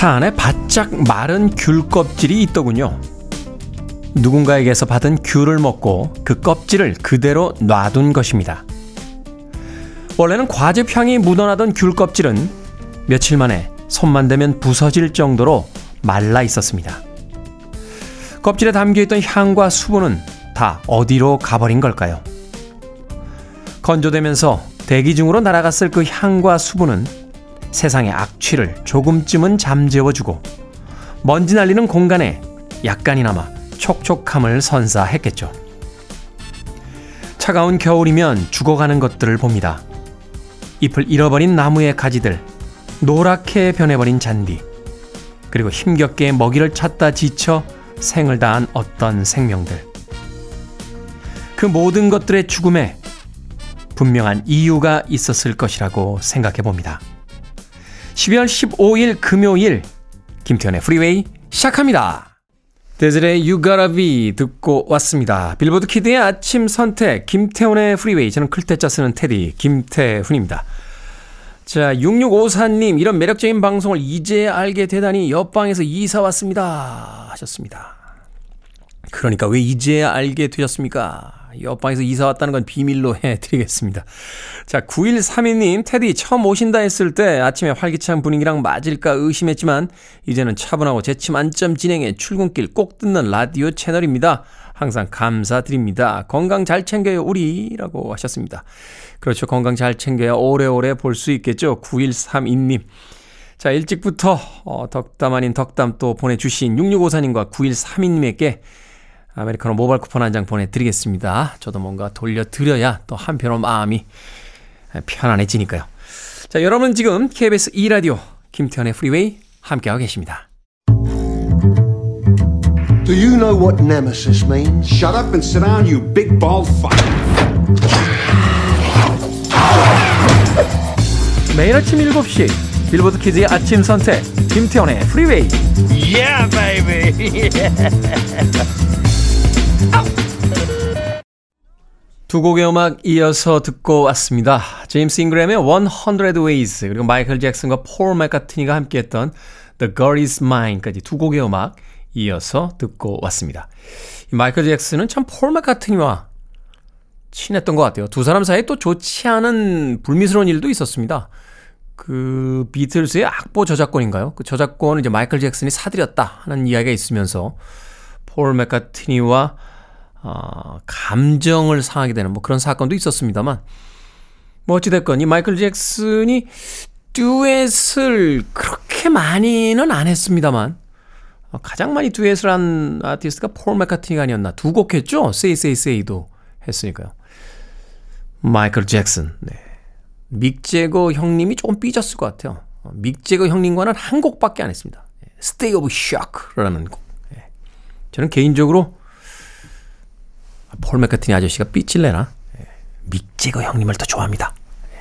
차 안에 바짝 마른 귤 껍질이 있더군요. 누군가에게서 받은 귤을 먹고 그 껍질을 그대로 놔둔 것입니다. 원래는 과즙 향이 묻어나던 귤 껍질은 며칠 만에 손만 대면 부서질 정도로 말라 있었습니다. 껍질에 담겨있던 향과 수분은 다 어디로 가버린 걸까요? 건조되면서 대기 중으로 날아갔을 그 향과 수분은 세상의 악취를 조금쯤은 잠재워주고 먼지 날리는 공간에 약간이나마 촉촉함을 선사했겠죠. 차가운 겨울이면 죽어가는 것들을 봅니다. 잎을 잃어버린 나무의 가지들, 노랗게 변해버린 잔디, 그리고 힘겹게 먹이를 찾다 지쳐 생을 다한 어떤 생명들. 그 모든 것들의 죽음에 분명한 이유가 있었을 것이라고 생각해 봅니다. 12월 15일 금요일 김태훈의 프리웨이 시작합니다. 데즈리의 You Gotta 듣고 왔습니다. 빌보드 kid의 아침 선택 김태훈의 프리웨이 저는 클 태자 쓰는 테디 김태훈입니다. 자 6654님 이런 매력적인 방송을 이제 알게 되다니 옆방에서 이사 왔습니다 하셨습니다. 그러니까 왜 이제야 알게 되셨습니까? 옆방에서 이사 왔다는 건 비밀로 해드리겠습니다. 자, 9132님, 테디 처음 오신다 했을 때 아침에 활기찬 분위기랑 맞을까 의심했지만 이제는 차분하고 재치 만점 진행해 출근길 꼭 듣는 라디오 채널입니다. 항상 감사드립니다. 건강 잘 챙겨요, 우리. 라고 하셨습니다. 그렇죠. 건강 잘 챙겨야 오래오래 볼 수 있겠죠. 9132님. 자, 일찍부터 어, 덕담 아닌 덕담 또 보내주신 6654님과 9132님에게 아메리카노 모바일 쿠폰 한 장 보내드리겠습니다. 저도 뭔가 돌려드려야 또 한편으로 마음이 편안해지니까요. 자, 여러분 지금 KBS 2라디오 김태현의 프리웨이 함께하고 계십니다. Do you know what nemesis means? Shut up and sit down, you big bald fuck. 매일 아침 7시 빌보드 키즈의 아침 선택 김태훈의 프리웨이 Yeah, baby. 두 곡의 음악 이어서 듣고 왔습니다. 제임스 잉그램의 100 Ways 그리고 마이클 잭슨과 폴 맥카트니가 함께했던 The Girl Is Mine까지 두 곡의 음악 이어서 듣고 왔습니다. 마이클 잭슨은 참 폴 맥카트니와 친했던 것 같아요. 두 사람 사이에 또 좋지 않은 불미스러운 일도 있었습니다. 그 비틀스의 악보 저작권인가요? 그 저작권을 이제 마이클 잭슨이 사들였다 하는 이야기가 있으면서 폴 맥카트니와 어, 감정을 상하게 되는 뭐 그런 사건도 있었습니다만 뭐 어찌됐건 이 마이클 잭슨이 듀엣을 그렇게 많이는 안 했습니다만 어, 가장 많이 듀엣을 한 아티스트가 폴 맥카트니가 아니었나 두 곡 했죠? Say Say Say도 했으니까요. 마이클 잭슨. 네. 믹 제거 형님이 조금 삐졌을 것 같아요. 어, 믹 제거 형님과는 한 곡밖에 안 했습니다. Stay of Shock라는 곡. 네. 저는 개인적으로 폴 맥카트니 아저씨가 삐질 내나 예. 믹 제거 형님을 더 좋아합니다. 예.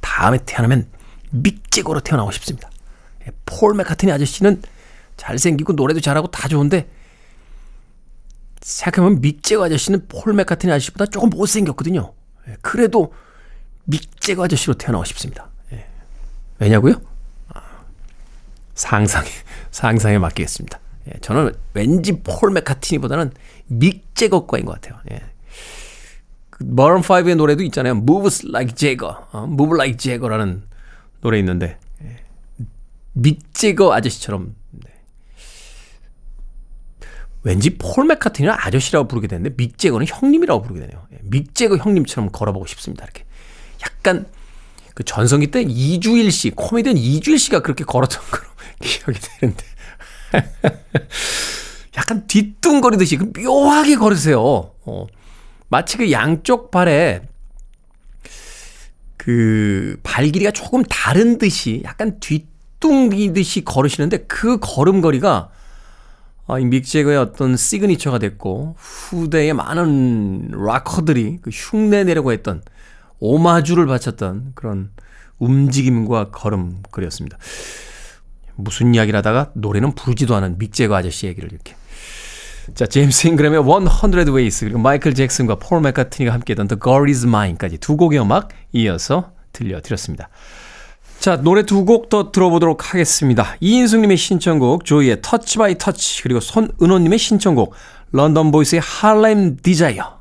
다음에 태어나면 믹 제거로 태어나고 싶습니다. 예. 폴 맥카트니 아저씨는 잘생기고 노래도 잘하고 다 좋은데 생각해보면 믹 제거 아저씨는 폴 맥카트니 아저씨보다 조금 못생겼거든요. 그래도 믹 제거 아저씨로 태어나고 싶습니다. 왜냐고요? 아, 상상에 상상에 맡기겠습니다. 저는 왠지 폴 맥카트니보다는 믹 제거과인 것 같아요. 예. 그 머런 5의 노래도 있잖아요. Moves Like Jagger, 어, Move Like Jagger라는 노래 있는데 예. 믹 제거 아저씨처럼 네. 왠지 폴 맥카트니는 아저씨라고 부르게 되는데 믹 제거는 형님이라고 부르게 되네요. 예. 믹 제거 형님처럼 걸어보고 싶습니다. 이렇게 약간 그 전성기 때 이주일 씨 코미디언 이주일 씨가 그렇게 걸었던 걸로 기억이 되는데 약간 뒤뚱거리듯이 그 묘하게 걸으세요. 어. 마치 그 양쪽 발에 그 발 길이가 조금 다른 듯이 약간 뒤뚱이듯이 걸으시는데 그 걸음걸이가 아, 이 믹 재거의 어떤 시그니처가 됐고 후대의 많은 락커들이 그 흉내 내려고 했던 오마주를 바쳤던 그런 움직임과 걸음걸이였습니다. 무슨 이야기를 하다가 노래는 부르지도 않은 믹 재거 아저씨 얘기를 이렇게 자, 제임스 잉그램의 100 Ways 그리고 마이클 잭슨과 폴 맥카트니가 함께했던 The Girl Is Mine까지 두 곡의 음악 이어서 들려드렸습니다. 자, 노래 두 곡 더 들어보도록 하겠습니다. 이인숙님의 신청곡, 조이의 Touch By Touch, 그리고 손은호님의 신청곡, 런던 보이스의 Harlem Desire.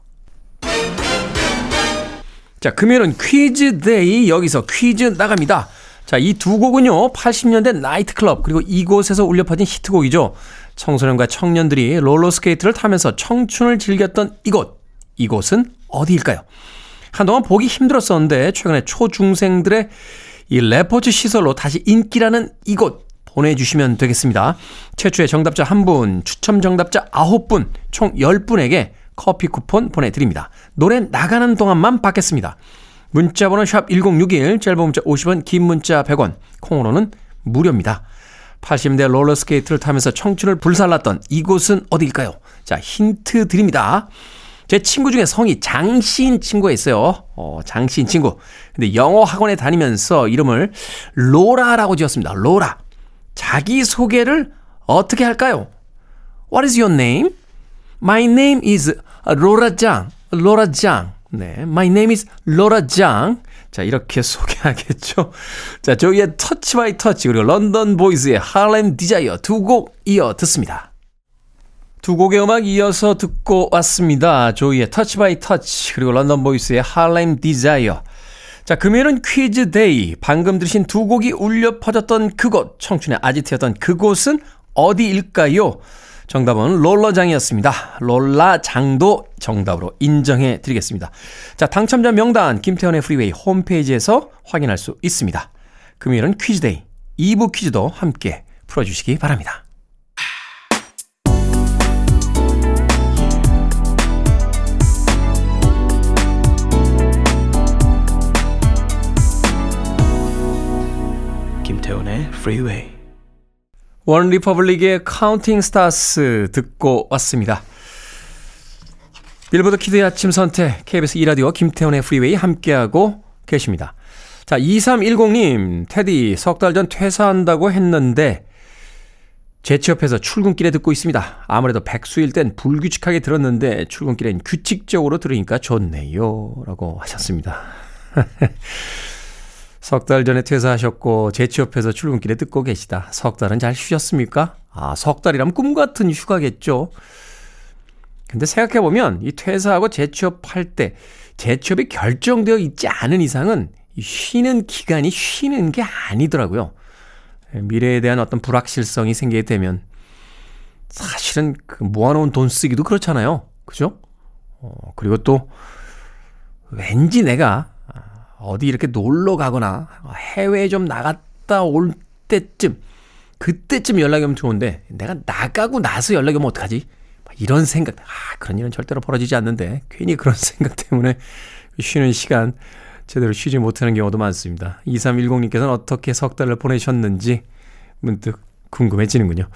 자, 금요일은 퀴즈 day, 여기서 퀴즈 나갑니다. 자, 이 두 곡은요, 80년대 나이트클럽, 그리고 이곳에서 울려 퍼진 히트곡이죠. 청소년과 청년들이 롤러스케이트를 타면서 청춘을 즐겼던 이곳. 이곳은 어디일까요? 한동안 보기 힘들었었는데, 최근에 초중생들의 이 레포츠 시설로 다시 인기라는 이곳 보내주시면 되겠습니다. 최초의 정답자 1분, 추첨 정답자 9분, 총 10분에게 커피 쿠폰 보내드립니다. 노래 나가는 동안만 받겠습니다. 문자번호 샵 1061, 짧은 문자 50원, 긴 문자 100원, 콩으로는 무료입니다. 80대 롤러스케이트를 타면서 청춘을 불살랐던 이곳은 어디일까요? 자, 힌트 드립니다. 제 친구 중에 성이 장씨인 친구가 있어요. 어, 장씨인 친구. 근데 영어 학원에 다니면서 이름을 로라라고 지었습니다. 로라. 자기 소개를 어떻게 할까요? What is your name? My name is 로라 장. 로라 장. 네. My name is 로라 장. 자, 이렇게 소개하겠죠. 자, 조이의 Touch By Touch 그리고 런던 보이즈의 Harlem Desire 두곡 이어 듣습니다. 두 곡의 음악 이어서 듣고 왔습니다. 조이의 Touch By Touch 그리고 런던 보이스의 Harlem Desire. 자, 금요일은 퀴즈 day. 방금 들으신 두 곡이 울려 퍼졌던 그곳, 청춘의 아지트였던 그곳은 어디일까요? 정답은 롤러장이었습니다. 롤라장도 정답으로 인정해 드리겠습니다. 자, 당첨자 명단 김태훈의 프리웨이 홈페이지에서 확인할 수 있습니다. 금요일은 퀴즈 day. 2부 퀴즈도 함께 풀어주시기 바랍니다. 김태훈의 Freeway. 원 리퍼블릭의 Counting Stars 듣고 왔습니다. 빌보드 kid의 아침 선택 KBS 2라디오 김태훈의 Freeway 함께하고 계십니다. 자, 2310님, 테디 석 달 전 퇴사한다고 했는데 재취업해서 출근길에 듣고 있습니다. 아무래도 백수일 땐 불규칙하게 들었는데 출근길엔 규칙적으로 들으니까 좋네요. 라고 하셨습니다. 석 달 전에 퇴사하셨고 재취업해서 출근길에 듣고 계시다. 석 달은 잘 쉬셨습니까? 아, 석 달이라면 꿈 같은 휴가겠죠. 근데 생각해보면 이 퇴사하고 재취업할 때 재취업이 결정되어 있지 않은 이상은 쉬는 기간이 쉬는 게 아니더라고요. 미래에 대한 어떤 불확실성이 생기게 되면 사실은 그 모아놓은 돈 쓰기도 그렇잖아요. 그죠? 어, 그리고 또 왠지 내가 어디 이렇게 놀러 가거나 해외에 좀 나갔다 올 때쯤 그때쯤 연락이 오면 좋은데 내가 나가고 나서 연락이 오면 어떡하지? 이런 생각, 아, 그런 일은 절대로 벌어지지 않는데 괜히 그런 생각 때문에 쉬는 시간 제대로 쉬지 못하는 경우도 많습니다. 2310님께서는 어떻게 석 달을 보내셨는지 문득 궁금해지는군요.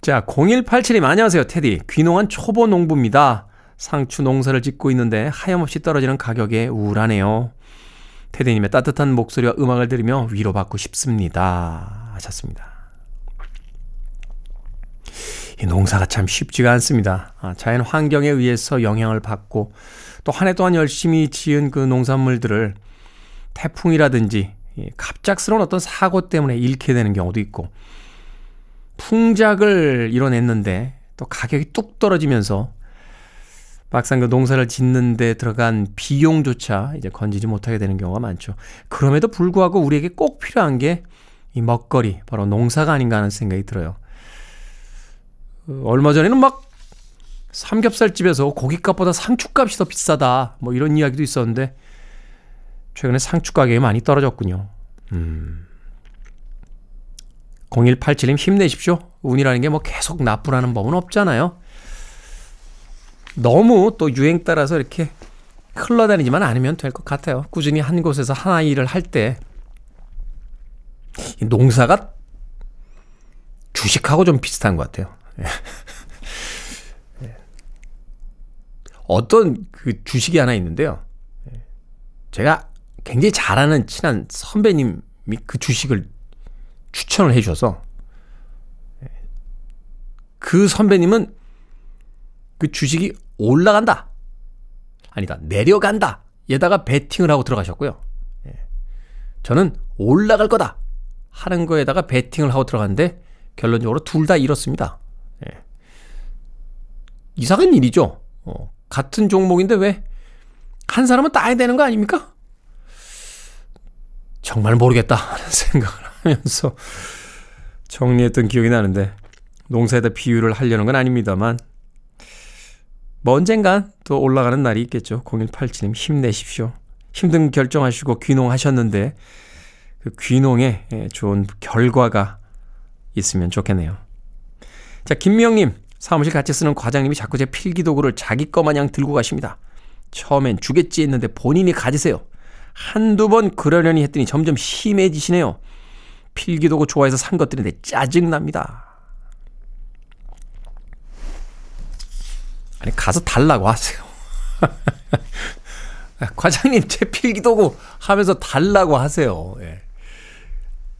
자, 0187님 안녕하세요. 테디. 귀농한 초보 농부입니다. 상추 농사를 짓고 있는데 하염없이 떨어지는 가격에 우울하네요. 테디님의 따뜻한 목소리와 음악을 들으며 위로받고 싶습니다. 하셨습니다. 이 농사가 참 쉽지가 않습니다. 아, 자연 환경에 의해서 영향을 받고 또 한 해 동안 열심히 지은 그 농산물들을 태풍이라든지 갑작스러운 어떤 사고 때문에 잃게 되는 경우도 있고 풍작을 이뤄냈는데 또 가격이 뚝 떨어지면서 막상 그 농사를 짓는 데 들어간 비용조차 이제 건지지 못하게 되는 경우가 많죠. 그럼에도 불구하고 우리에게 꼭 필요한 게 이 먹거리, 바로 농사가 아닌가 하는 생각이 들어요. 어, 얼마 전에는 막 삼겹살집에서 고깃값보다 상추값이 더 비싸다. 뭐 이런 이야기도 있었는데 최근에 상추 가격이 많이 떨어졌군요. 음. 0187님 힘내십시오. 운이라는 게 뭐 계속 나쁘라는 법은 없잖아요. 너무 또 유행 따라서 이렇게 흘러다니지만 않으면 될 것 같아요. 꾸준히 한 곳에서 하나 일을 할 때 농사가 주식하고 좀 비슷한 것 같아요. 예. 어떤 그 주식이 하나 있는데요. 제가 굉장히 잘하는 친한 선배님이 그 주식을 추천을 해 주셔서 그 선배님은 그 주식이 올라간다. 아니다. 내려간다. 에다가 베팅을 하고 들어가셨고요. 저는 올라갈 거다 하는 거에다가 베팅을 하고 들어갔는데 결론적으로 둘 다 잃었습니다. 예. 이상한 일이죠. 어, 같은 종목인데 왜 한 사람은 따야 되는 거 아닙니까? 정말 모르겠다 하는 생각을 하면서 정리했던 기억이 나는데 농사에다 비유를 하려는 건 아닙니다만 뭐 언젠간 또 올라가는 날이 있겠죠. 0187님 힘내십시오. 힘든 결정하시고 귀농하셨는데 그 귀농에 예, 좋은 결과가 있으면 좋겠네요. 자, 김명님. 사무실 같이 쓰는 과장님이 자꾸 제 필기도구를 자기 거 마냥 들고 가십니다. 처음엔 주겠지 했는데 본인이 가지세요. 한두 번 그러려니 했더니 점점 심해지시네요. 필기도구 좋아해서 산 것들인데 짜증납니다. 아니, 가서 달라고 하세요. 과장님, 제 필기도구 하면서 달라고 하세요. 예.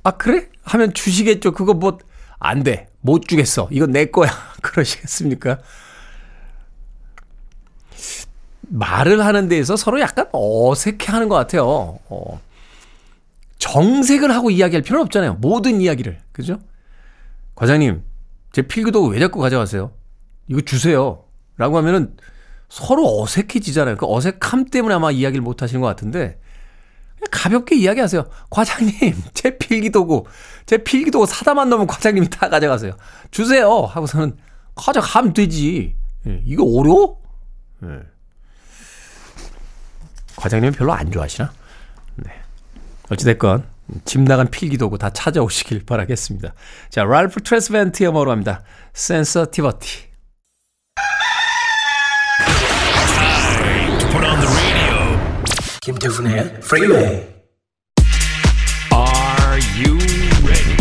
아, 그래? 하면 주시겠죠. 그거 뭐, 안 돼. 못 주겠어. 이건 내 거야. 그러시겠습니까? 말을 하는 데에서 서로 약간 어색해 하는 것 같아요. 어. 정색을 하고 이야기할 필요는 없잖아요. 모든 이야기를. 그죠? 과장님, 제 필기도구 왜 자꾸 가져가세요? 이거 주세요. 라고 하면은 서로 어색해지잖아요. 그 어색함 때문에 아마 이야기를 못 하시는 것 같은데, 가볍게 이야기하세요. 과장님, 제 필기도구, 제 필기도구 사다만 넣으면 과장님이 다 가져가세요. 주세요. 하고서는 가져가면 되지. 예, 이거 어려워? 예. 과장님은 별로 안 좋아하시나? 네. 어찌됐건, 집 나간 필기도구 다 찾아오시길 바라겠습니다. 자, 랄프 트레스벤트의 음악으로 합니다. 센서티버티. 김태훈의 프리웨이 Are you ready?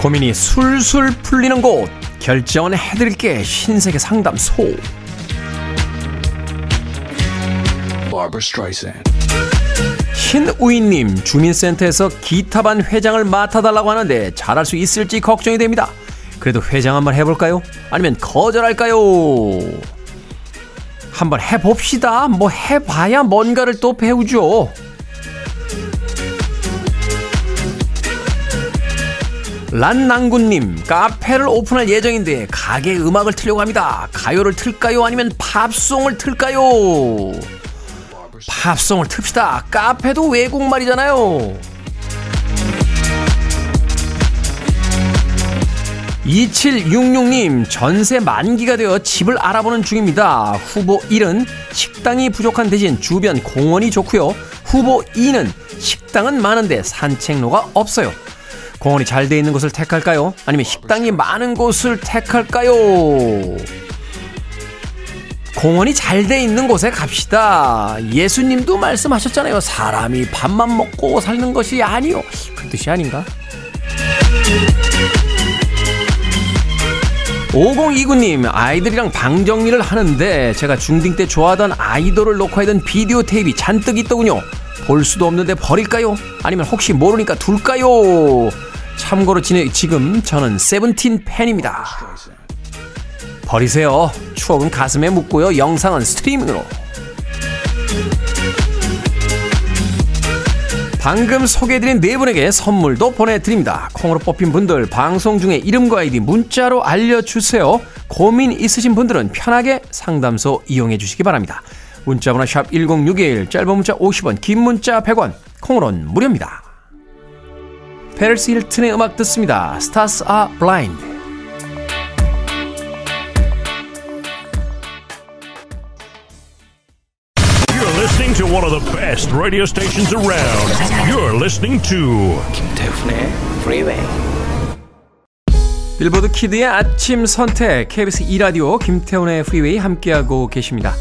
고민이 술술 풀리는 곳 결정은 해드릴게 신세계 상담소. Barbara Streisand. 신우인님 주민센터에서 기타반 회장을 맡아달라고 하는데 잘할 수 있을지 걱정이 됩니다 그래도 회장 한번 해볼까요? 아니면 거절할까요? 한번 해봅시다 뭐 해봐야 뭔가를 또 배우죠 란낭군님 카페를 오픈할 예정인데 가게 음악을 틀려고 합니다. 가요를 틀까요? 아니면 팝송을 틀까요? 팝송을 틉시다. 카페도 외국말이잖아요. 2766님 전세 만기가 되어 집을 알아보는 중입니다. 후보 1은 식당이 부족한 대신 주변 공원이 좋고요. 후보 2는 식당은 많은데 산책로가 없어요. 공원이 잘 돼 있는 곳을 택할까요? 아니면 식당이 많은 곳을 택할까요? 공원이 잘 돼 있는 곳에 갑시다. 예수님도 말씀하셨잖아요. 사람이 밥만 먹고 사는 것이 아니요. 그 뜻이 아닌가? 5029님, 아이들이랑 방 정리를 하는데 제가 중딩 때 좋아하던 아이돌을 녹화하던 비디오 테이프 잔뜩 있더군요. 볼 수도 없는데 버릴까요? 아니면 혹시 모르니까 둘까요? 참고로 지금 저는 세븐틴 팬입니다. 버리세요. 추억은 가슴에 묻고요. 영상은 스트리밍으로. 방금 소개해드린 네 분에게 선물도 보내드립니다. 콩으로 뽑힌 분들 방송 중에 이름과 아이디 문자로 알려주세요. 고민 있으신 분들은 편하게 상담소 이용해 주시기 바랍니다. 문자번호 샵 1061, 짧은 문자 50원, 긴 문자 100원, 콩으로는 무료입니다. 페르스 힐튼의 음악 듣습니다. Stars are blind. One of the best radio stations around. You're listening to 김태훈의 프리웨이 빌보드 kid의 아침 선택 KBS 2 라디오 김태훈의 프리웨이 함께하고 계십니다.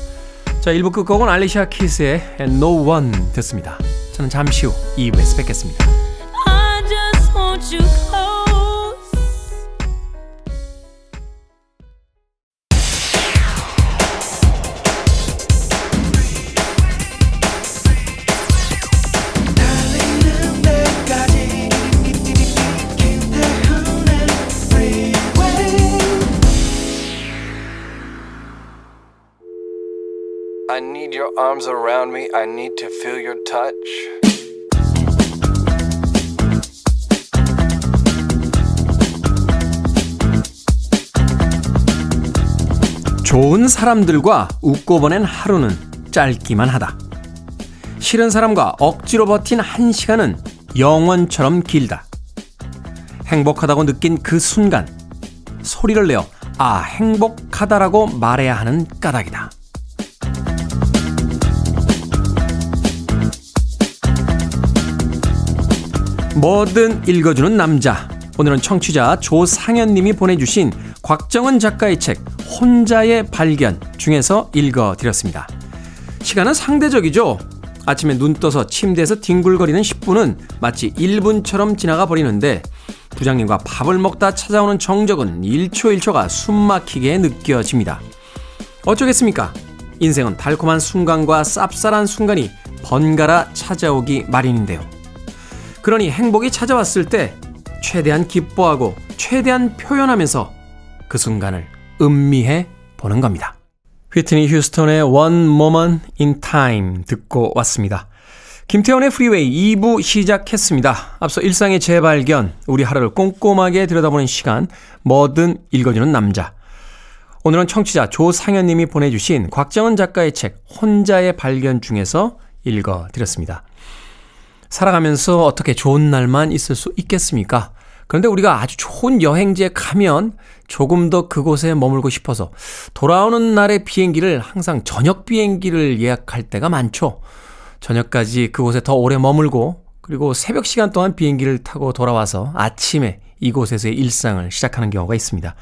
자 1부 끝곡은 알리샤 키스의 No One 듣습니다. 저는 잠시 후 2부에서 뵙겠습니다. Your arms around me. I need to feel your touch. 좋은 사람들과 웃고 보낸 하루는 짧기만 하다. 싫은 사람과 억지로 버틴 한 시간은 영원처럼 길다. 행복하다고 느낀 그 순간, 소리를 내어 아, 행복하다라고 말해야 하는 까닭이다. 뭐든 읽어주는 남자. 오늘은 청취자 조상현님이 보내주신 곽정은 작가의 책 혼자의 발견 중에서 읽어드렸습니다. 시간은 상대적이죠. 아침에 눈 떠서 침대에서 뒹굴거리는 10분은 마치 1분처럼 지나가 버리는데 부장님과 밥을 먹다 찾아오는 정적은 1초 1초가 숨막히게 느껴집니다. 어쩌겠습니까? 인생은 달콤한 순간과 쌉쌀한 순간이 번갈아 찾아오기 마련인데요. 그러니 행복이 찾아왔을 때 최대한 기뻐하고 최대한 표현하면서 그 순간을 음미해 보는 겁니다. 휘트니 휴스턴의 One Moment in Time 듣고 왔습니다. 김태훈의 프리웨이 2부 시작했습니다. 앞서 일상의 재발견, 우리 하루를 꼼꼼하게 들여다보는 시간, 뭐든 읽어주는 남자. 오늘은 청취자 조상현님이 보내주신 곽정은 작가의 책 혼자의 발견 중에서 읽어드렸습니다. 살아가면서 어떻게 좋은 날만 있을 수 있겠습니까? 그런데 우리가 아주 좋은 여행지에 가면 조금 더 그곳에 머물고 싶어서 돌아오는 날의 비행기를 항상 저녁 비행기를 예약할 때가 많죠. 저녁까지 그곳에 더 오래 머물고 그리고 새벽 시간 동안 비행기를 타고 돌아와서 아침에 이곳에서의 일상을 시작하는 경우가 있습니다.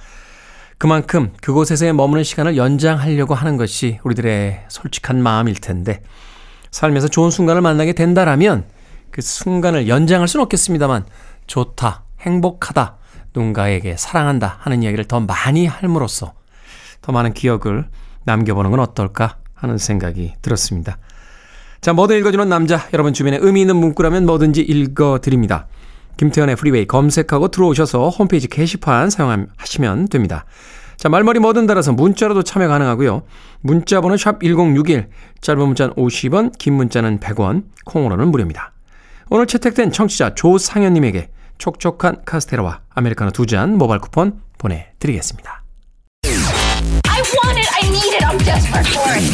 그만큼 그곳에서의 머무는 시간을 연장하려고 하는 것이 우리들의 솔직한 마음일 텐데 살면서 좋은 순간을 만나게 된다라면 그 순간을 연장할 수는 없겠습니다만 좋다, 행복하다, 누군가에게 사랑한다 하는 이야기를 더 많이 함으로써 더 많은 기억을 남겨보는 건 어떨까 하는 생각이 들었습니다. 자, 뭐든 읽어주는 남자, 여러분 주변에 의미 있는 문구라면 뭐든지 읽어드립니다. 김태훈의 프리웨이 검색하고 들어오셔서 홈페이지 게시판 사용하시면 됩니다. 자, 말머리 뭐든 달아서 문자로도 참여 가능하고요. 문자 번호 샵 1061, 짧은 문자는 50원, 긴 문자는 100원, 콩으로는 무료입니다. 오늘 채택된 청취자 조상현님에게 촉촉한 카스테라와 아메리카노 두 잔 모바일 쿠폰 보내드리겠습니다. I want it. I need it. I'm desperate for it.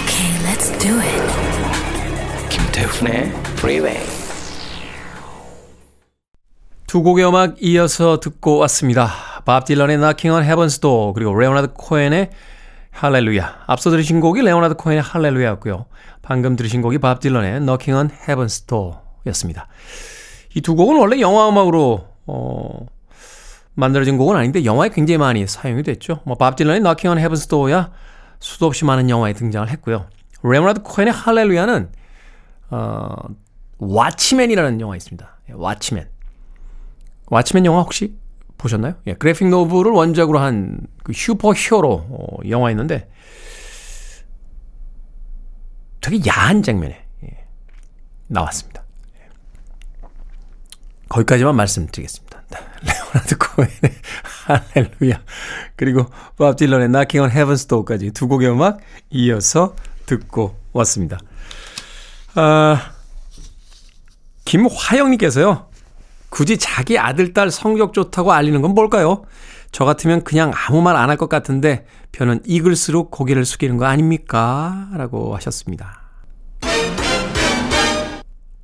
Okay, let's do it. 김태훈의 Freeway. 두 곡의 음악 이어서 듣고 왔습니다. 밥 딜런의 Knocking on Heaven's Door 그리고 레오나드 코엔의 할렐루야. 앞서 들으신 곡이 레오나드 코엔의 할렐루야였고요. 방금 들으신 곡이 밥 딜런의 Knocking on Heaven's Door였습니다. 이 두 곡은 원래 영화 음악으로 어, 만들어진 곡은 아닌데 영화에 굉장히 많이 사용이 됐죠. 뭐 밥 딜런의 Knocking on Heaven's Door야 수도 없이 많은 영화에 등장을 했고요. 레오나드 코엔의 할렐루야는 어, Watchmen이라는 영화 있습니다. Watchmen. Watchmen 영화 혹시 보셨나요? 예, 그래픽 노블을 원작으로 한 그 슈퍼 히어로 어, 영화였는데 되게 야한 장면에 예, 나왔습니다. 예. 거기까지만 말씀드리겠습니다. 레오나드 코엔의 할렐루야 그리고 밥 딜런의 Knocking on Heaven's Door까지 두 곡의 음악 이어서 듣고 왔습니다. 아, 김화영님께서요. 굳이 자기 아들, 딸 성적 좋다고 알리는 건 뭘까요? 저 같으면 그냥 아무 말 안 할 것 같은데 벼는 익을수록 고개를 숙이는 거 아닙니까? 라고 하셨습니다.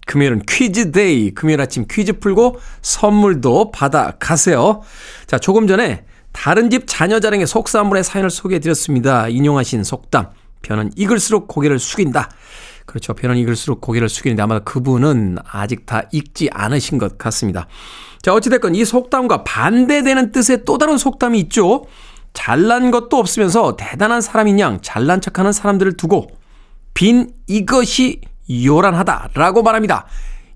금요일은 퀴즈 day. 금요일 아침 퀴즈 풀고 선물도 받아 가세요. 자, 조금 전에 다른 집 자녀 자랑의 속사물의 사연을 소개해 드렸습니다. 인용하신 속담. 벼는 익을수록 고개를 숙인다. 그렇죠. 벼는 익을수록 고개를 숙이는데 아마 그분은 아직 다 익지 않으신 것 같습니다. 자, 어찌됐건 이 속담과 반대되는 뜻의 또 다른 속담이 있죠. 잘난 것도 없으면서 대단한 사람인 양 잘난 척하는 사람들을 두고 빈 이것이 요란하다라고 말합니다.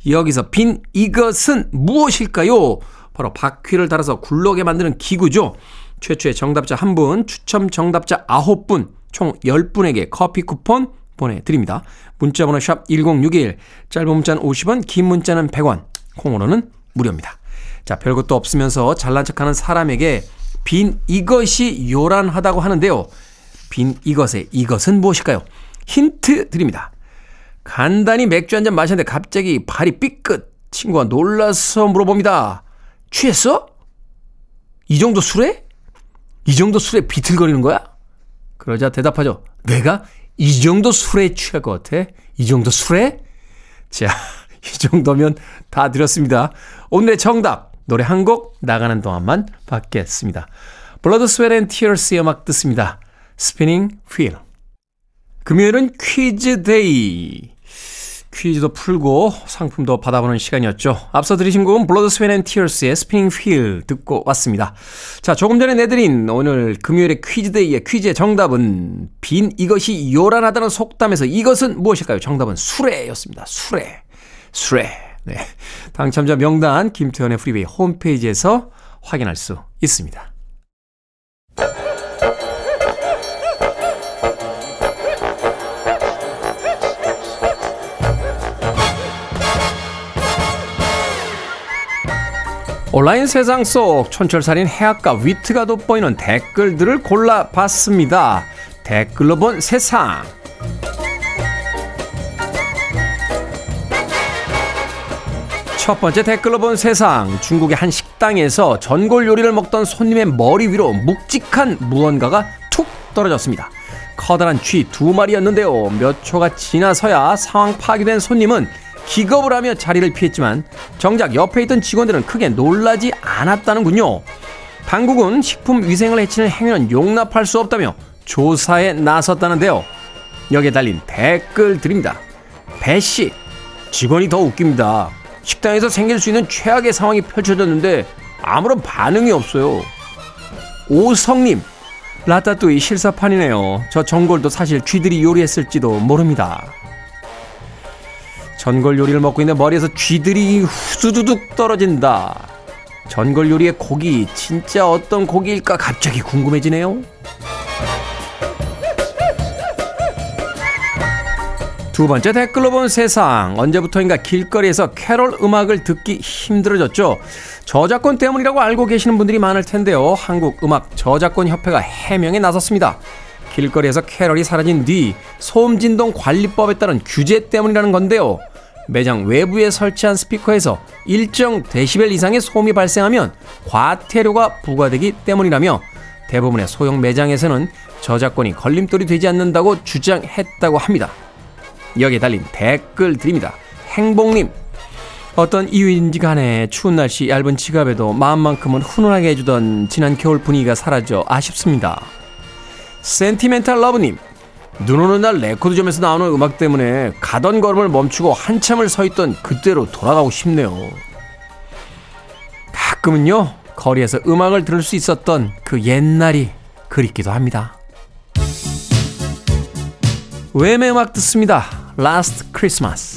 여기서 빈 이것은 무엇일까요? 바로 바퀴를 달아서 굴러게 만드는 기구죠. 최초의 정답자 한 분, 추첨 정답자 아홉 분, 총 10분에게 커피 쿠폰 보내드립니다. 문자번호 샵 1061, 짧은 문자는 50원, 긴 문자는 100원, 콩으로는 무료입니다. 자, 별것도 없으면서 잘난 척하는 사람에게 빈 이것이 요란하다고 하는데요. 빈 이것의 이것은 무엇일까요? 힌트 드립니다. 간단히 맥주 한 잔 마셨는데 갑자기 발이 삐끗. 친구가 놀라서 물어봅니다. 취했어? 이 정도 술에? 이 정도 술에 비틀거리는 거야? 그러자 대답하죠. 내가 이 정도 술에 취할 것 같아? 이 정도 술에? 자, 이 정도면 다 드렸습니다. 오늘의 정답. 노래 한 곡 나가는 동안만 받겠습니다. 블러드 스웨트 앤 티어스의 음악 듣습니다. Spinning Wheel. 금요일은 퀴즈 day. 퀴즈도 풀고 상품도 받아보는 시간이었죠. 앞서 들으신 곡은 블러드 스웨트 앤 티어스의 Spinning Wheel 듣고 왔습니다. 자, 조금 전에 내드린 오늘 금요일의 퀴즈 day의 퀴즈의 정답은 빈 이것이 요란하다는 속담에서 이것은 무엇일까요? 정답은 수레였습니다. 수레. 수레. 네. 당첨자 명단 김태현의 프리웨이 홈페이지에서 확인할 수 있습니다. 온라인 세상 속 촌철살인 해악과 위트가 돋보이는 댓글들을 골라봤습니다. 댓글로 본 세상. 첫 번째 댓글로 본 세상. 중국의 한 식당에서 전골 요리를 먹던 손님의 머리 위로 묵직한 무언가가 툭 떨어졌습니다. 커다란 쥐 두 마리였는데요. 몇 초가 지나서야 상황 파악된 손님은 기겁을 하며 자리를 피했지만 정작 옆에 있던 직원들은 크게 놀라지 않았다는군요. 당국은 식품 위생을 해치는 행위는 용납할 수 없다며 조사에 나섰다는데요. 여기에 달린 댓글 드립니다. 배씨, 직원이 더 웃깁니다. 식당에서 생길 수 있는 최악의 상황이 펼쳐졌는데 아무런 반응이 없어요. 오성님, 라따뚜이 실사판이네요. 저 전골도 사실 쥐들이 요리했을지도 모릅니다. 전골 요리를 먹고 있는 머리에서 쥐들이 후두둑 떨어진다. 전골 요리의 고기 진짜 어떤 고기일까 갑자기 궁금해지네요. 두 번째 댓글로 본 세상 언제부터인가 길거리에서 캐롤 음악을 듣기 힘들어졌죠. 저작권 때문이라고 알고 계시는 분들이 많을 텐데요. 한국 음악 저작권 협회가 해명에 나섰습니다. 길거리에서 캐럴이 사라진 뒤 소음 진동 관리법에 따른 규제 때문이라는 건데요. 매장 외부에 설치한 스피커에서 일정 데시벨 이상의 소음이 발생하면 과태료가 부과되기 때문이라며 대부분의 소형 매장에서는 저작권이 걸림돌이 되지 않는다고 주장했다고 합니다. 여기에 달린 댓글 드립니다. 행복님, 어떤 이유인지 간에 추운 날씨 얇은 지갑에도 마음만큼은 훈훈하게 해주던 지난 겨울 분위기가 사라져 아쉽습니다. 센티멘탈 러브님, 눈 오는 날 레코드점에서 나오는 음악 때문에 가던 걸음을 멈추고 한참을 서 있던 그때로 돌아가고 싶네요. 가끔은요, 거리에서 음악을 들을 수 있었던 그 옛날이 그립기도 합니다. 웸의 음악 듣습니다. Last Christmas.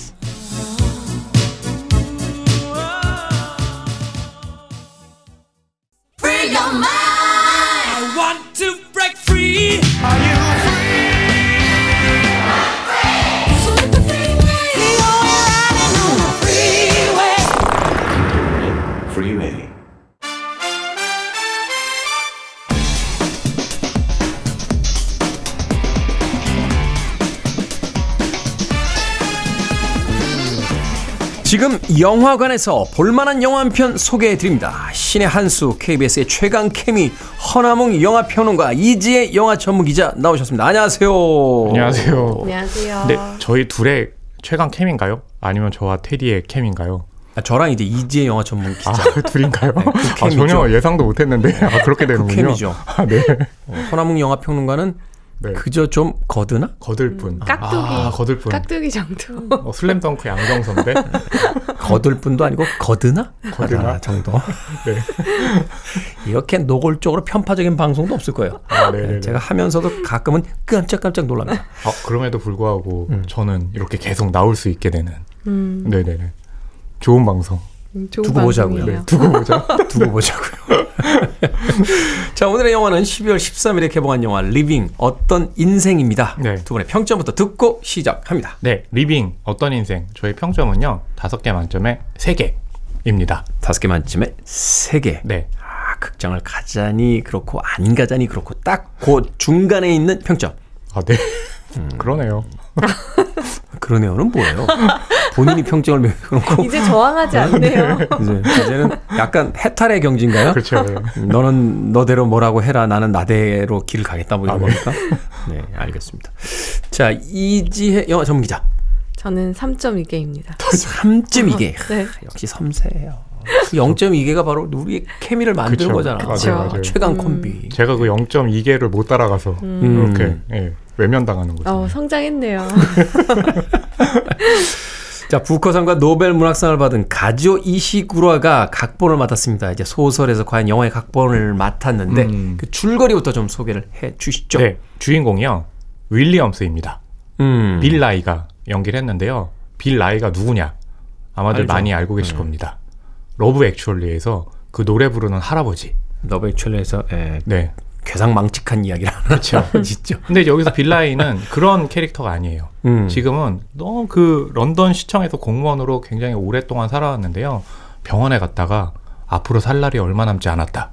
지금 영화관에서 볼만한 영화 한 편 소개해 드립니다. 신의 한수 KBS의 최강 케미 허나몽 영화평론가 이지혜 영화 전문 기자 나오셨습니다. 안녕하세요. 안녕하세요. 안녕하세요. 네, 저희 둘의 최강 캠인가요? 아니면 저와 테디의 캠인가요? 아, 저랑 이제 이지혜 영화 전문 기자. 아, 그 둘인가요? 그 아. 전혀 예상도 못했는데 아, 그렇게 되는군요. 캠이죠. 아, 네. 어, 허나몽 영화 평론가는 네. 그저 좀 거드나? 거들 뿐. 깍두기. 아, 거들 뿐. 깍두기 정도. 어, 슬램덩크 양정 선배. 거들 뿐도 아니고 거드나? 거드나? 아, 정도. 네. 이렇게 노골적으로 편파적인 방송도 없을 거예요. 아, 네, 네. 제가 하면서도 가끔은 깜짝깜짝 놀랍니다. 아, 그럼에도 불구하고 음. 저는 이렇게 계속 나올 수 있게 되는. 네, 네, 네. 좋은 방송. 음, 두고 보자고요. 네, 두고 보자. 두고 보자고요. 자, 오늘의 영화는 12월 13일에 개봉한 영화 Living 어떤 인생입니다. 네. 두 분의 평점부터 듣고 시작합니다. 네, Living 어떤 인생. 저희 평점은요. 다섯 개 만점에 세 개입니다. 다섯 개 만점에 세 개. 네. 아, 극장을 가자니 그렇고 안 가자니 그렇고 딱 그 중간에 있는 평점. 아, 네. 그러네요. 그러네요는 뭐예요? 본인이 평점을 매겨놓고 이제 저항하지 않네요. 이제 이제 는 약간 해탈의 경지인가요? 그렇죠. 네. 음, 너는 너대로 뭐라고 해라. 나는 나대로 길을 가겠다. 뭐 이런 겁니까? 네, 알겠습니다. 자, 이지혜 영화 전문 기자. 저는 3.2개입니다. 3.2개. 네. 역시 섬세해요. 0.2개가 바로 우리의 케미를 만드는 그쵸. 거잖아. 맞아요, 맞아요. 최강 콤비. 제가 그 0.2개를 못 따라가서 음. 이렇게 예, 외면당하는 거죠. 어, 성장했네요. 자, 부커상과 노벨 문학상을 받은 가지오 이시구라가 각본을 맡았습니다. 이제 소설에서 과연 영화의 각본을 맡았는데 음. 그 줄거리부터 좀 소개를 해 주시죠. 네, 주인공이요. 윌리엄스입니다. 음. 빌 나이가 연기를 했는데요. 빌 나이가 누구냐? 아마들 알죠. 많이 알고 계실 겁니다. Love Actually에서 그 노래 부르는 할아버지. 너베 첼레에서 예, 네. 괴상망측한 이야기를 그렇죠. 있죠. 근데 여기서 빌 나이는 그런 캐릭터가 아니에요. 음. 지금은 너무 그 런던 시청에서 공무원으로 굉장히 오랫동안 살아왔는데요. 병원에 갔다가 앞으로 살 날이 얼마 남지 않았다.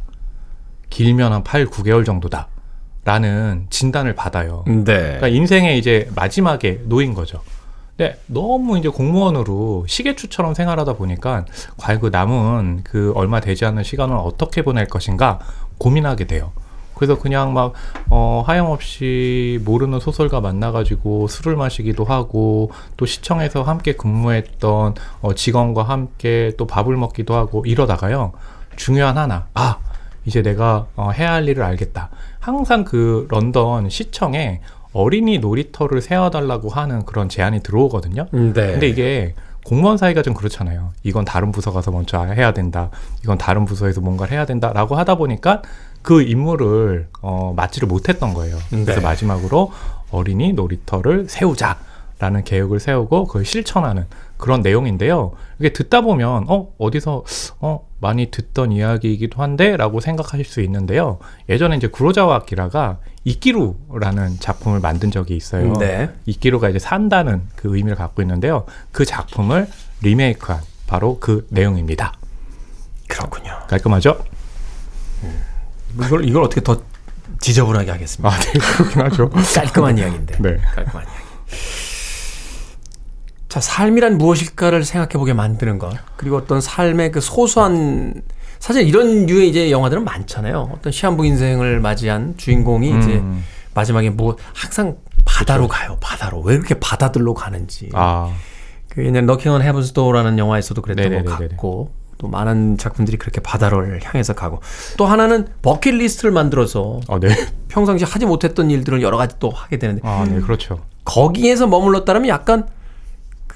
길면 한 8, 9개월 정도다. 라는 진단을 받아요. 네. 그러니까 인생의 이제 마지막에 놓인 거죠. 근데 너무 이제 공무원으로 시계추처럼 생활하다 보니까 과연 그 남은 그 얼마 되지 않는 시간을 어떻게 보낼 것인가 고민하게 돼요. 그래서 그냥 막, 어, 하염없이 모르는 소설가 만나가지고 술을 마시기도 하고, 또 시청에서 함께 근무했던 어, 직원과 함께 또 밥을 먹기도 하고 이러다가요. 중요한 하나. 아, 이제 내가 어, 해야 할 일을 알겠다. 항상 그 런던 시청에 어린이 놀이터를 세워달라고 하는 그런 제안이 들어오거든요. 네. 근데 이게 공무원 사이가 좀 그렇잖아요. 이건 다른 부서 가서 먼저 해야 된다. 이건 다른 부서에서 뭔가를 해야 된다라고 하다 보니까 그 임무를 어, 맡지를 못했던 거예요. 그래서 네. 마지막으로 어린이 놀이터를 세우자 라는 계획을 세우고 그걸 실천하는 그런 내용인데요. 이게 듣다 보면 어 어디서 어 많이 듣던 이야기이기도 한데 라고 생각하실 수 있는데요. 예전에 이제 구로자와 아키라가 이끼루라는 작품을 만든 적이 있어요. 네. 이끼루가 이제 산다는 그 의미를 갖고 있는데요. 그 작품을 리메이크한 바로 그 내용입니다. 그렇군요. 깔끔하죠? 이걸 이걸 어떻게 더 지저분하게 하겠습니까? 아, 네, 그렇긴 하죠. 깔끔한 이야기인데. 네. 깔끔한 이야기. 자, 삶이란 무엇일까를 생각해 보게 만드는 것. 그리고 어떤 삶의 그 소소한 사실 이런 류의 이제 영화들은 많잖아요. 어떤 시한부 인생을 맞이한 주인공이 이제 음. 마지막에 뭐 항상 바다로 가요. 바다로. 왜 그렇게 바다들로 가는지. 아, 그 옛날 너킹 온 헤븐스 도어라는 영화에서도 그랬던 것 네네네네네. 같고 또 많은 작품들이 그렇게 바다를 향해서 가고 또 하나는 버킷리스트를 만들어서 어, 네. 평상시 하지 못했던 일들을 여러 가지 또 하게 되는데 아, 네, 그렇죠. 거기에서 머물렀다면 약간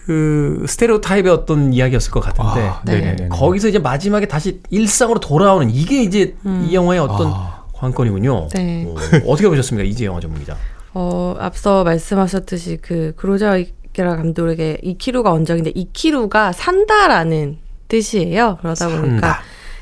그 스테레오 타입의 어떤 이야기였을 것 같은데 아, 네네네. 거기서 이제 마지막에 다시 일상으로 돌아오는 이게 이제 이 영화의 어떤 아. 관건이군요. 네. 오, 어떻게 보셨습니까? 이제 영화 전문 기자. 어, 앞서 말씀하셨듯이 그 그로자 이케라 감독에게 이키루가 원작인데 이키루가 산다라는 뜻이에요. 그러다 보니까 산다.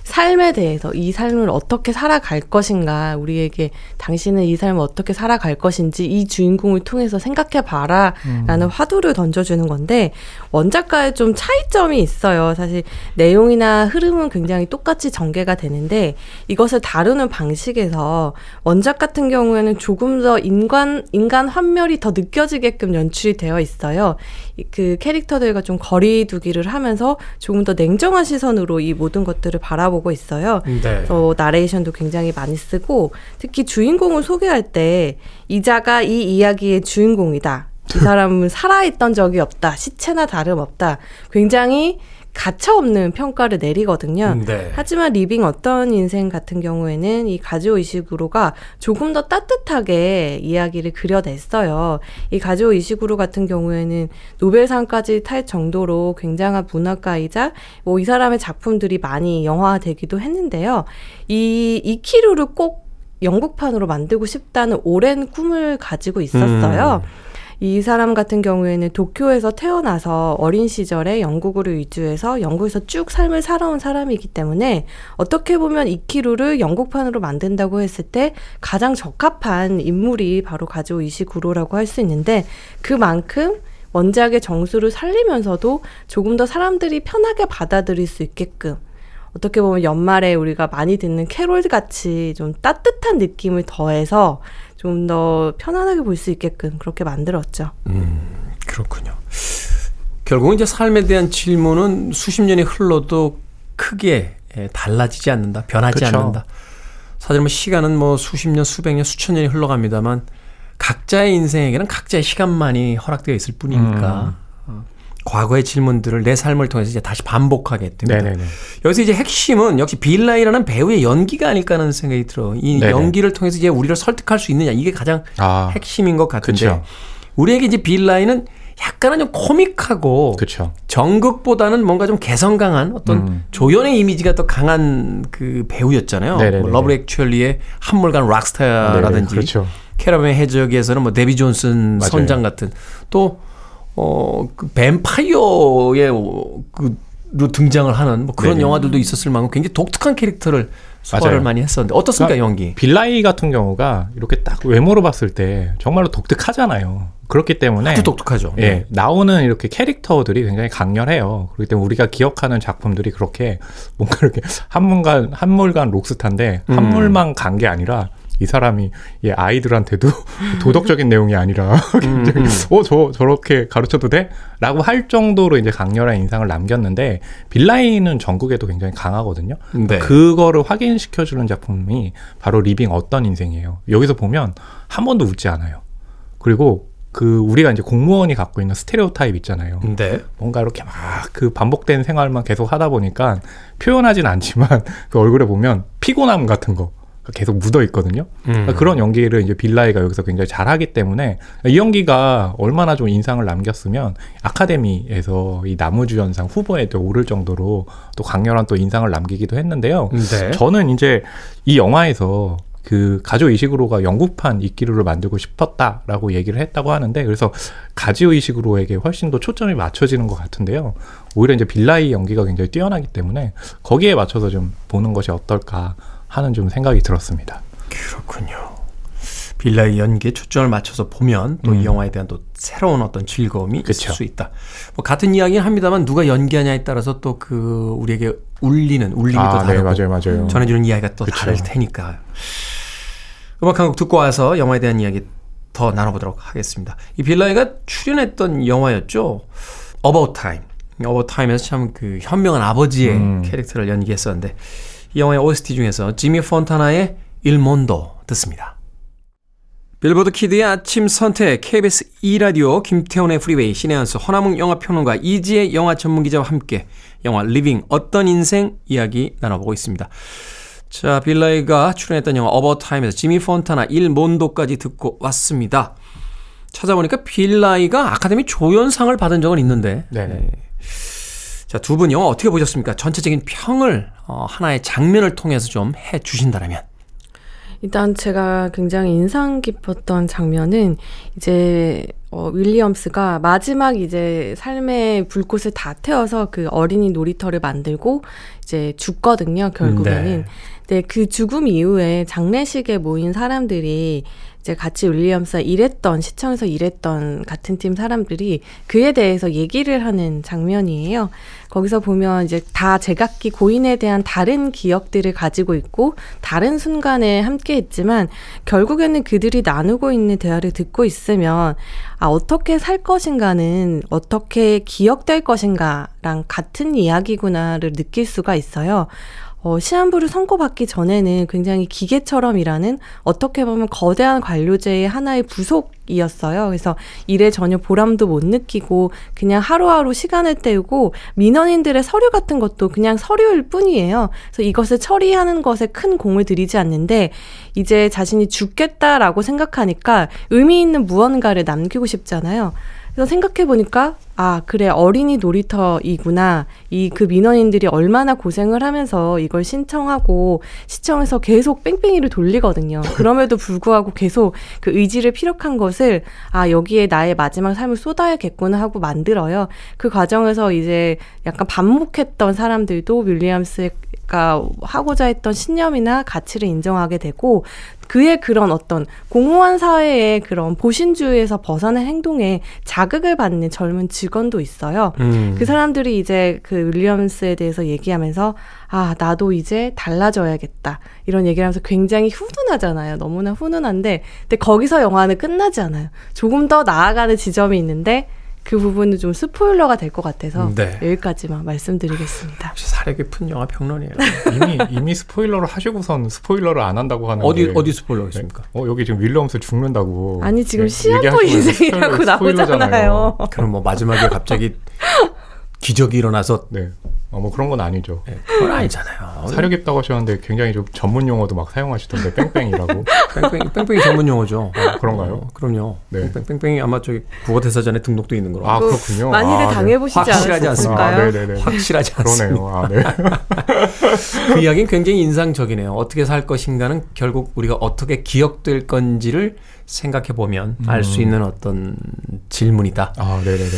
삶에 대해서 이 삶을 어떻게 살아갈 것인가 우리에게 당신은 이 삶을 어떻게 살아갈 것인지 이 주인공을 통해서 생각해 봐라 라는 화두를 던져주는 건데 원작과의 좀 차이점이 있어요. 사실 내용이나 흐름은 굉장히 똑같이 전개가 되는데 이것을 다루는 방식에서 원작 같은 경우에는 조금 더 인간 인간 환멸이 더 느껴지게끔 연출이 되어 있어요. 이- 그 캐릭터들과 좀 거리두기를 하면서 조금 더 냉정한 시선으로 이 모든 것들을 바라보고 있어요. 네. 그래서 나레이션도 굉장히 많이 쓰고 특히 주인공을 소개할 때 이자가 이 이야기의 주인공이다. 이 사람은 살아있던 적이 없다. 시체나 다름없다. 굉장히 가차없는 평가를 내리거든요. 네. 하지만 Living 어떤 인생 같은 경우에는 이 가즈오 이시구로가 조금 더 따뜻하게 이야기를 그려냈어요. 이 가즈오 이시구로 같은 경우에는 노벨상까지 탈 정도로 굉장한 문학가이자 뭐 이 사람의 작품들이 많이 영화화되기도 했는데요. 이 이키루를 꼭 영국판으로 만들고 싶다는 오랜 꿈을 가지고 있었어요. 이 사람 같은 경우에는 도쿄에서 태어나서 어린 시절에 영국으로 이주해서 영국에서 쭉 삶을 살아온 사람이기 때문에 어떻게 보면 이키루를 영국판으로 만든다고 했을 때 가장 적합한 인물이 바로 가지오 이시구로라고 할 수 있는데 그만큼 원작의 정수를 살리면서도 조금 더 사람들이 편하게 받아들일 수 있게끔 어떻게 보면 연말에 우리가 많이 듣는 캐롤 같이 좀 따뜻한 느낌을 더해서 좀 더 편안하게 볼 수 있게끔 그렇게 만들었죠. 그렇군요. 결국은 이제 삶에 대한 질문은 수십 년이 흘러도 크게 예, 달라지지 않는다, 변하지 그쵸. 않는다. 사실 뭐 시간은 뭐 수십 년, 수백 년, 수천 년이 흘러갑니다만 각자의 인생에게는 각자의 시간만이 허락되어 있을 뿐이니까 어, 과거의 질문들을 내 삶을 통해서 이제 다시 반복하게 됩니다. 네네네. 여기서 이제 핵심은 역시 빌 나이라는 배우의 연기가 아닐까 하는 생각이 들어. 이 네네. 연기를 통해서 이제 우리를 설득할 수 있느냐 이게 가장 아, 핵심인 것 같은데 그쵸. 우리에게 이제 빌 나이는 약간은 좀 코믹하고 그렇죠. 정극보다는 뭔가 좀 개성 강한 어떤 음. 조연의 이미지가 더 강한 그 배우였잖아요. 뭐 Love Actually의 한물간 락스타라든지 네, 그렇죠. 캐러멜 해적에서는 뭐 데비 존슨 맞아요. 선장 같은 또 어, 그 뱀파이어의 어, 그로 등장을 하는 뭐 그런 네네. 영화들도 있었을 만큼 굉장히 독특한 캐릭터를 소화를 맞아요. 많이 했었는데 어떻습니까 그러니까 연기? 빌라이 같은 경우가 이렇게 딱 외모로 봤을 때 정말로 독특하잖아요. 그렇기 때문에 아주 독특하죠. 네. 예, 나오는 이렇게 캐릭터들이 굉장히 강렬해요. 그렇기 때문에 우리가 기억하는 작품들이 그렇게 뭔가 이렇게 한물간 한물간 록스타인데 음. 한물만 간 게 아니라 이 사람이 예, 아이들한테도 도덕적인 내용이 아니라 음, 굉장히 어 저 저렇게 가르쳐도 돼? 라고 할 정도로 이제 강렬한 인상을 남겼는데 빌 나이는 정극에도 굉장히 강하거든요. 네. 그거를 확인시켜주는 작품이 바로 리빙 어떤 인생이에요. 여기서 보면 한 번도 웃지 않아요. 그리고 그 우리가 이제 공무원이 갖고 있는 스테레오 타입 있잖아요. 네. 뭔가 이렇게 막 그 반복된 생활만 계속 하다 보니까 표현하진 않지만 그 얼굴에 보면 피곤함 같은 거 계속 묻어 있거든요. 그러니까 그런 연기를 이제 빌라이가 여기서 굉장히 잘하기 때문에 이 연기가 얼마나 좀 인상을 남겼으면 아카데미에서 이 나무주연상 후보에 또 오를 정도로 또 강렬한 또 인상을 남기기도 했는데요. 네. 저는 이제 이 영화에서 그 가조 이식으로가 영국판 이끼루를 만들고 싶었다라고 얘기를 했다고 하는데 그래서 가지오 이식으로에게 훨씬 더 초점이 맞춰지는 것 같은데요. 오히려 이제 빌라이 연기가 굉장히 뛰어나기 때문에 거기에 맞춰서 좀 보는 것이 어떨까 하는 좀 생각이 들었습니다. 그렇군요. 빌라의 연기에 초점을 맞춰서 보면 또이 음. 영화에 대한 또 새로운 어떤 즐거움이 있을 그쵸. 수 있다. 뭐 같은 이야기는 합니다만 누가 연기하냐에 따라서 또 그 우리에게 울리는 울림이 또 네, 다르고 맞아요, 맞아요. 전해주는 이야기가 또 그쵸. 다를 테니까. 음악 한 곡 듣고 와서 영화에 대한 이야기 더 나눠보도록 하겠습니다. 이 빌라이가 출연했던 영화였죠. About Time. About Time에서 참 그 현명한 아버지의 음. 캐릭터를 연기했었는데 이 영화의 OST 중에서 지미 폰타나의 Il Mondo 듣습니다. 빌보드 키드의 아침 선택 KBS 2라디오 김태훈의 프리웨이 씨네한수 허남웅 영화평론가 이지혜 영화 전문기자와 함께 영화 리빙 어떤 인생 이야기 나눠보고 있습니다. 자 빌 나이가 출연했던 영화 About Time에서 지미 폰타나 Il Mondo까지 듣고 왔습니다. 찾아보니까 빌라이가 아카데미 조연상을 받은 적은 있는데 네. 자, 두 분 영화 어떻게 보셨습니까? 전체적인 평을 어, 하나의 장면을 통해서 좀 해 주신다면. 일단 제가 굉장히 인상 깊었던 장면은 이제 어, 윌리엄스가 마지막 이제 삶의 불꽃을 다 태워서 그 어린이 놀이터를 만들고 이제 죽거든요, 결국에는. 네. 근데 그 죽음 이후에 장례식에 모인 사람들이 이제 같이 윌리엄스가 일했던 시청에서 일했던 같은 팀 사람들이 그에 대해서 얘기를 하는 장면이에요. 거기서 보면 이제 다 제각기 고인에 대한 다른 기억들을 가지고 있고 다른 순간에 함께 했지만 결국에는 그들이 나누고 있는 대화를 듣고 있으면 아 어떻게 살 것인가는 어떻게 기억될 것인가랑 같은 이야기구나를 느낄 수가 있어요. 어, 시한부를 선고받기 전에는 굉장히 기계처럼 일하는 어떻게 보면 거대한 관료제의 하나의 부속이었어요. 그래서 일에 전혀 보람도 못 느끼고 그냥 하루하루 시간을 때우고 민원인들의 서류 같은 것도 그냥 서류일 뿐이에요. 그래서 이것을 처리하는 것에 큰 공을 들이지 않는데 이제 자신이 죽겠다라고 생각하니까 의미 있는 무언가를 남기고 싶잖아요. 그래서 생각해 보니까 아 그래 어린이 놀이터이구나 이 그 민원인들이 얼마나 고생을 하면서 이걸 신청하고 시청에서 계속 뺑뺑이를 돌리거든요. 그럼에도 불구하고 계속 그 의지를 피력한 것을 아 여기에 나의 마지막 삶을 쏟아야겠구나 하고 만들어요. 그 과정에서 이제 약간 반목했던 사람들도 윌리엄스가 하고자 했던 신념이나 가치를 인정하게 되고 그의 그런 어떤 공무원 사회의 그런 보신주의에서 벗어난 행동에 자극을 받는 젊은 직원 직원도 있어요. 음. 그 사람들이 이제 그 윌리엄스에 대해서 얘기하면서 아 나도 이제 달라져야겠다 이런 얘기를 하면서 굉장히 훈훈하잖아요. 너무나 훈훈한데 근데 거기서 영화는 끝나지 않아요. 조금 더 나아가는 지점이 있는데 그 부분은 좀 스포일러가 될 것 같아서 네. 여기까지만 말씀드리겠습니다. 역시 사려 깊은 영화 평론이에요. 이미 이미 스포일러를 하시고선 스포일러를 안 한다고 하는 어디 게 어디 스포일러 있습니까? 어 여기 지금 윌럼스 죽는다고. 아니 지금 얘기하시면서 인생이라고 스포일러-. 나오잖아요. 그럼 뭐 마지막에 갑자기 기적이 일어나서 네. 어, 뭐 그런 건 아니죠. 네, 그건 아니잖아요. 사려 깊다고 하셨는데 굉장히 좀 전문 용어도 막 사용하시던데 뺑뺑이라고. 뺑뺑이, 뺑뺑이 전문 용어죠. 그런가요? 어, 그럼요. 네. 뺑- 뺑뺑 이 아마 저기 국어 대사전에 등록도 있는 거로. 아그 그렇군요. 많이들 아, 네. 당해보시지 확실하지 않으셨을까요? 아, 네네네. 확실하지 않습니다. 그러네요. 아, 네. 그 이야기는 굉장히 인상적이네요. 어떻게 살 것인가는 결국 우리가 어떻게 기억될 건지를 생각해 보면 알수 있는 어떤 질문이다. 아, 네네네.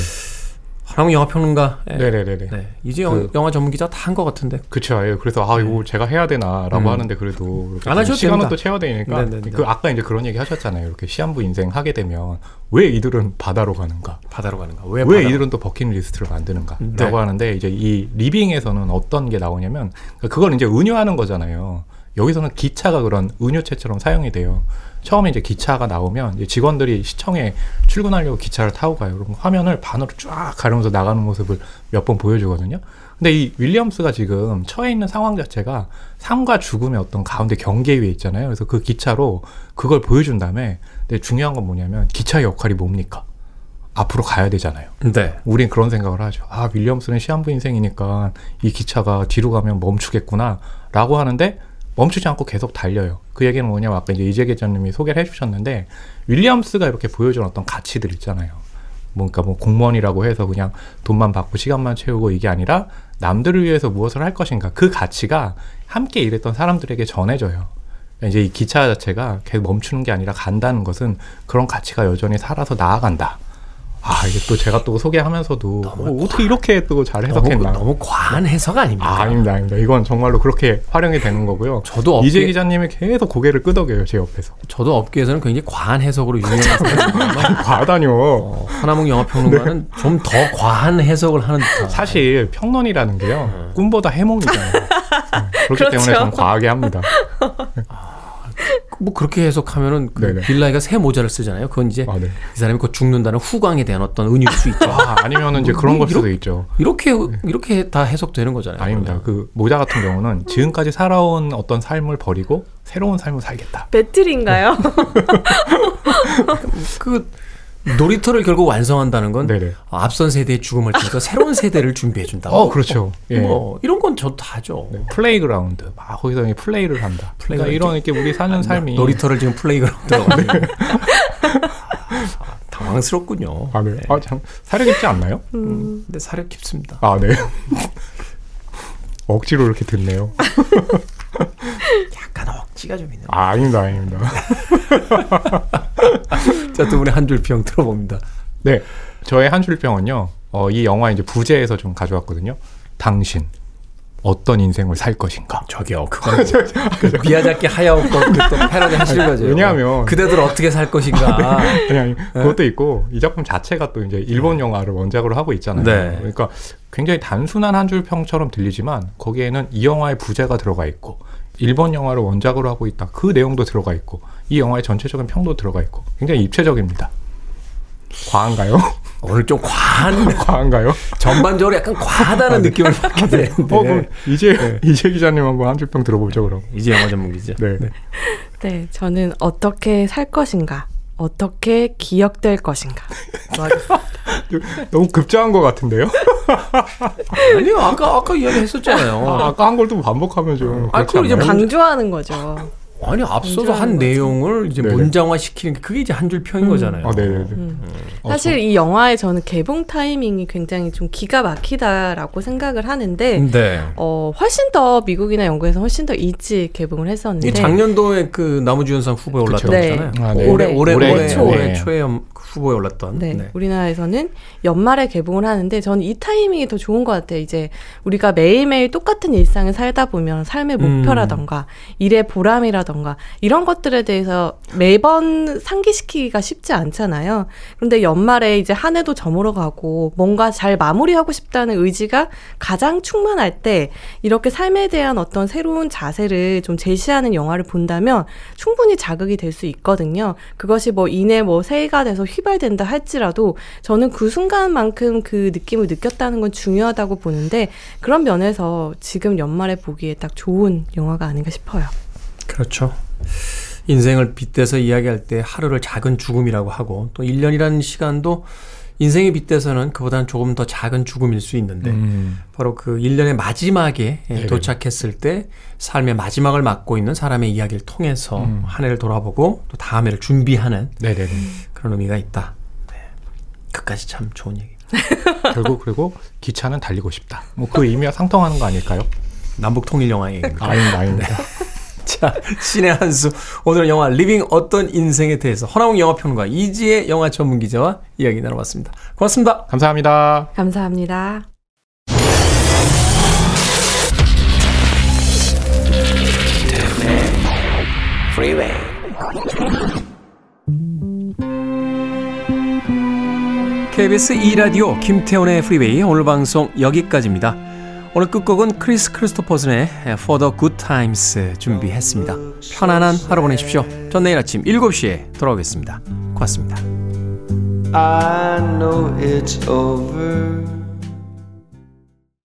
하나무 영화 평론가. 예. 네네네네. 네. 이제 영, 그- 영화 전문 기자 다 한 것 같은데. 그쵸. 예. 그래서 아 이거 제가 해야 되나라고 음. 하는데 그래도 안 하셔도 시간은 됩니다. 또 채워되니까 네네네. 그 아까 이제 그런 얘기 하셨잖아요. 이렇게 시한부 인생 하게 되면 왜 이들은 바다로 가는가? 바다로 가는가? 왜, 왜 이들은 또 버킷리스트를 만드는가라고 네. 하는데 이제 이 리빙에서는 어떤 게 나오냐면 그걸 이제 은유하는 거잖아요. 여기서는 기차가 그런 은유체처럼 사용이 돼요. 처음에 이제 기차가 나오면 이제 직원들이 시청에 출근하려고 기차를 타고 가요. 그럼 화면을 반으로 쫙 가르면서 나가는 모습을 몇 번 보여주거든요. 근데 이 윌리엄스가 지금 처해 있는 상황 자체가 삶과 죽음의 어떤 가운데 경계 위에 있잖아요. 그래서 그 기차로 그걸 보여준 다음에 근데 중요한 건 뭐냐면 기차의 역할이 뭡니까? 앞으로 가야 되잖아요. 네. 우린 그런 생각을 하죠. 아, 윌리엄스는 시한부 인생이니까 이 기차가 뒤로 가면 멈추겠구나. 라고 하는데 멈추지 않고 계속 달려요. 그 얘기는 뭐냐면 아까 이제 이재 기자님이 소개를 해주셨는데 윌리엄스가 이렇게 보여준 어떤 가치들 있잖아요. 뭔가 뭐 공무원이라고 해서 그냥 돈만 받고 시간만 채우고 이게 아니라 남들을 위해서 무엇을 할 것인가 그 가치가 함께 일했던 사람들에게 전해져요. 이제 이 기차 자체가 계속 멈추는 게 아니라 간다는 것은 그런 가치가 여전히 살아서 나아간다. 아 이게 또 제가 또 소개하면서도 어, 떻게 이렇게 또잘 너무, 해석했나? 너무 과한 해석 아닙니까? 아, 아닙니다, 아닙니다. 이건 정말로 그렇게 활용이 되는 거고요. 저도 업계, 이재 기자님이 계속 고개를 끄덕여요 제 옆에서. 저도 업계에서는 굉장히 과한 해석으로 유명한 과다뇨. 어, 하나몽 영화 평론가는 좀더 과한 해석을 하는 듯한. 사실 평론이라는 게요 꿈보다 해몽이잖아요. 네, 그렇기 그렇죠. 때문에 저는 과하게 합니다. 뭐 그렇게 해석하면은 그. 빌라이가 새 모자를 쓰잖아요. 그건 이제 아, 네. 이 사람이 곧 죽는다는 후광에 대한 어떤 은유일 수 있죠. 아, 아니면은 이제 뭐, 그런 뭐걸 수도 있죠. 이렇게 이렇게 다 해석되는 거잖아요. 아닙니다. 그러면. 그 모자 같은 경우는 지금까지 살아온 어떤 삶을 버리고 새로운 삶을 살겠다. 배틀인가요? 그 놀이터를 결국 완성한다는 건 네네. 앞선 세대의 죽음을 통해서 새로운 세대를 준비해 준다. 어, 그렇죠. 예. 뭐 이런 건 저도 다 하죠. 네, playground. 막 거기서 이제 play를 한다. 그러니까 playground. 이런 이렇게 우리 사는 삶이 놀이터를 지금 playground로 당황스럽군요. 아, 네. 아, 참 사려 깊지 않나요? 음, 근데 사려 깊습니다. 아, 네. 억지로 이렇게 듣네요. 약간 억지가 좀 있는. 아, 아닙니다, 아닙니다. 자, 두 분의 한 줄 평 들어봅니다. 네, 저의 한 줄 평은요. 어, 이 영화 이제 부제에서 좀 가져왔거든요. 당신 어떤 인생을 살 것인가? 저기요, 그건 그 미야자키 하야오코 그또 패러디 하시는 거죠. 왜냐하면- 그대들 어떻게 살 것인가. 그냥 그것도 있고 이 작품 자체가 또 이제 일본 영화를 원작으로 하고 있잖아요. 네. 그러니까 굉장히 단순한 한 줄 평처럼 들리지만 거기에는 이 영화의 부제가 들어가 있고 일본 영화를 원작으로 하고 있다. 그 내용도 들어가 있고 이 영화의 전체적인 평도 들어가 있고 굉장히 입체적입니다. 과한가요? 오늘 좀 과한, 과한가요? 전반적으로 약간 과하다는 느낌을 받게 되는데. 어, 그럼 이제 이재 기자님 한번 한 줄평 들어보죠, 그럼. 이제 영화 전문기죠. 네. 네, 저는 어떻게 살 것인가, 어떻게 기억될 것인가. 너무 급작한 것 같은데요? 아니요, 아까 아까 이야기 했었잖아요. 아, 아까 한 걸 또 반복하면 좀. 아, 그걸 이제? 강조하는 거죠. 아니 앞서서 한. 내용을 이제 네네. 문장화 시키는 게 그게 이제 한 줄 평인 거잖아요. 아, 네네네. 음. 어, 사실 이 영화의 저는 개봉 타이밍이 굉장히 좀 기가 막히다라고 생각을 하는데, 네. 어, 훨씬 더 미국이나 영국에서 훨씬 더 일찍 개봉을 했었는데, 이 작년도에 그 나무주연상 후보에 올랐던 네. 거잖아요. 아, 네. 올해 올해 올해 올해 초. 올해 네. 초에 음, 후보에 올랐던. 네, 우리나라에서는 연말에 개봉을 하는데 저는 이 타이밍이 더 좋은 것 같아요. 이제 우리가 매일매일 똑같은 일상을 살다 보면 삶의 음. 목표라던가 일의 보람이라던가 있다던가 이런 것들에 대해서 매번 상기시키기가 쉽지 않잖아요. 근데 연말에 이제 한 해도 저물어 가고 뭔가 잘 마무리하고 싶다는 의지가 가장 충만할 때 이렇게 삶에 대한 어떤 새로운 자세를 좀 제시하는 영화를 본다면 충분히 자극이 될 수 있거든요. 그것이 뭐 이내 뭐 새해가 돼서 휘발된다 할지라도 저는 그 순간만큼 그 느낌을 느꼈다는 건 중요하다고 보는데 그런 면에서 지금 연말에 보기에 딱 좋은 영화가 아닌가 싶어요. 그렇죠. 인생을 빗대서 이야기할 때 하루를 작은 죽음이라고 하고 또 1년이라는 시간도 인생에 빗대서는 그보다는 조금 더 작은 죽음일 수 있는데 음. 바로 그 1년의 마지막에 예, 네네. 도착했을 때 삶의 마지막을 맞고 있는 사람의 이야기를 통해서 음. 한 해를 돌아보고 또 다음 해를 준비하는 네네네. 그런 의미가 있다. 네. 끝까지 참 좋은 얘기. 결국 그리고 기차는 달리고 싶다. 뭐 그 의미와 상통하는 거 아닐까요? 남북 통일 영화 얘기입니다. 아닙니다, 아닙니다. 자, 씨네한수. 오늘 영화 리빙 어떤 인생에 대해서 허남웅 영화평론가 이지혜 영화 전문 기자와 이야기 나눠봤습니다. 고맙습니다. 감사합니다. 감사합니다. KBS 2라디오 김태훈의 프리웨이 오늘 방송 여기까지입니다. 오늘 끝곡은 크리스 크리스토퍼슨의 For the Good Times 준비했습니다. 편안한 하루 보내십시오. 전 내일 아침 7시에 돌아오겠습니다. 고맙습니다.